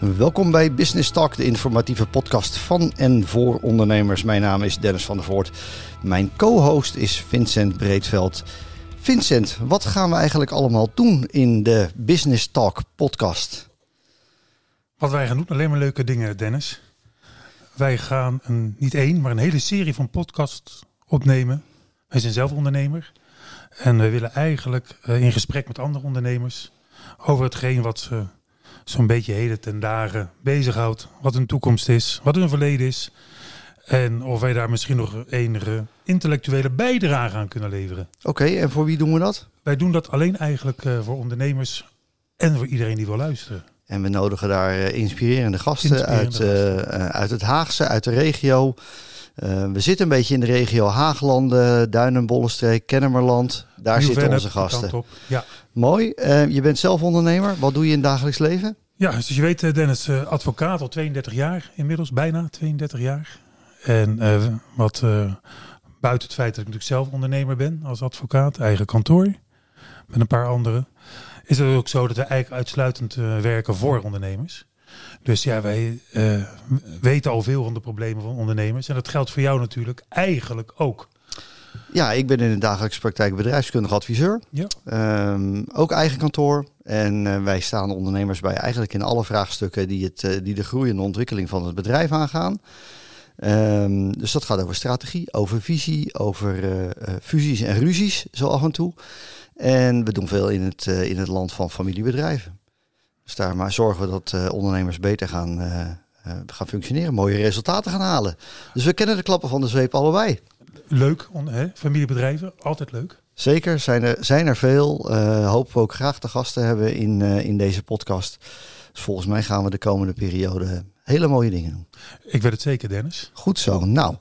Welkom bij Business Talk, de informatieve podcast van en voor ondernemers. Mijn naam is Dennis van der Voort. Mijn co-host is Vincent Breedveld. Vincent, wat gaan we eigenlijk allemaal doen in de Business Talk podcast? Wat wij gaan doen, alleen maar leuke dingen, Dennis. Wij gaan een, niet één, maar een hele serie van podcasts opnemen. Wij zijn zelf ondernemer. En we willen eigenlijk uh, in gesprek met andere ondernemers over hetgeen wat ze zo'n beetje heden ten dagen bezighoudt. Wat hun toekomst is, wat hun verleden is. En of wij daar misschien nog enige intellectuele bijdrage aan kunnen leveren. Oké, en voor wie doen we dat? Wij doen dat alleen eigenlijk uh, voor ondernemers en voor iedereen die wil luisteren. En we nodigen daar uh, inspirerende gasten, inspirerende uit, gasten. Uh, uit het Haagse, uit de regio. We zitten een beetje in de regio Haaglanden, Duinen, Bollenstreek, Kennemerland. Daar zitten onze gasten. Ja. Mooi. je bent zelf ondernemer. Wat doe je in het dagelijks leven? Ja, dus je weet Dennis, advocaat al 32 jaar inmiddels, bijna 32 jaar. En uh, wat buiten het feit dat ik natuurlijk zelf ondernemer ben als advocaat, eigen kantoor, met een paar anderen, is het ook zo dat we eigenlijk uitsluitend werken voor ondernemers. Dus ja, wij weten al veel van de problemen van ondernemers. En dat geldt voor jou natuurlijk eigenlijk ook. Ja, ik ben in de dagelijkse praktijk bedrijfskundig adviseur. Ja. Um, ook eigen kantoor. En wij staan ondernemers bij eigenlijk in alle vraagstukken die, het, die de groei en de ontwikkeling van het bedrijf aangaan. Um, dus dat gaat over strategie, over visie, over uh, fusies en ruzies, zo af en toe. En we doen veel in het, in het land van familiebedrijven. Dus daar maar zorgen we dat ondernemers beter gaan, gaan functioneren, mooie resultaten gaan halen. Dus we kennen de klappen van de zweep allebei. Leuk, hè? familiebedrijven, altijd leuk. Zeker, zijn er, zijn er veel. hopen we ook graag de gasten hebben in, in deze podcast. Dus volgens mij gaan we de komende periode hele mooie dingen doen. Ik weet het zeker, Dennis. Goed zo. Nou,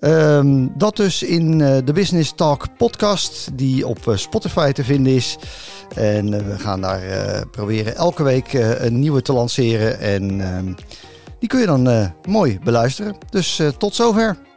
um, dat dus in uh, de Business Talk podcast, die op uh, Spotify te vinden is. En uh, we gaan daar proberen elke week een nieuwe te lanceren. En ehm, die kun je dan mooi beluisteren. Dus tot zover.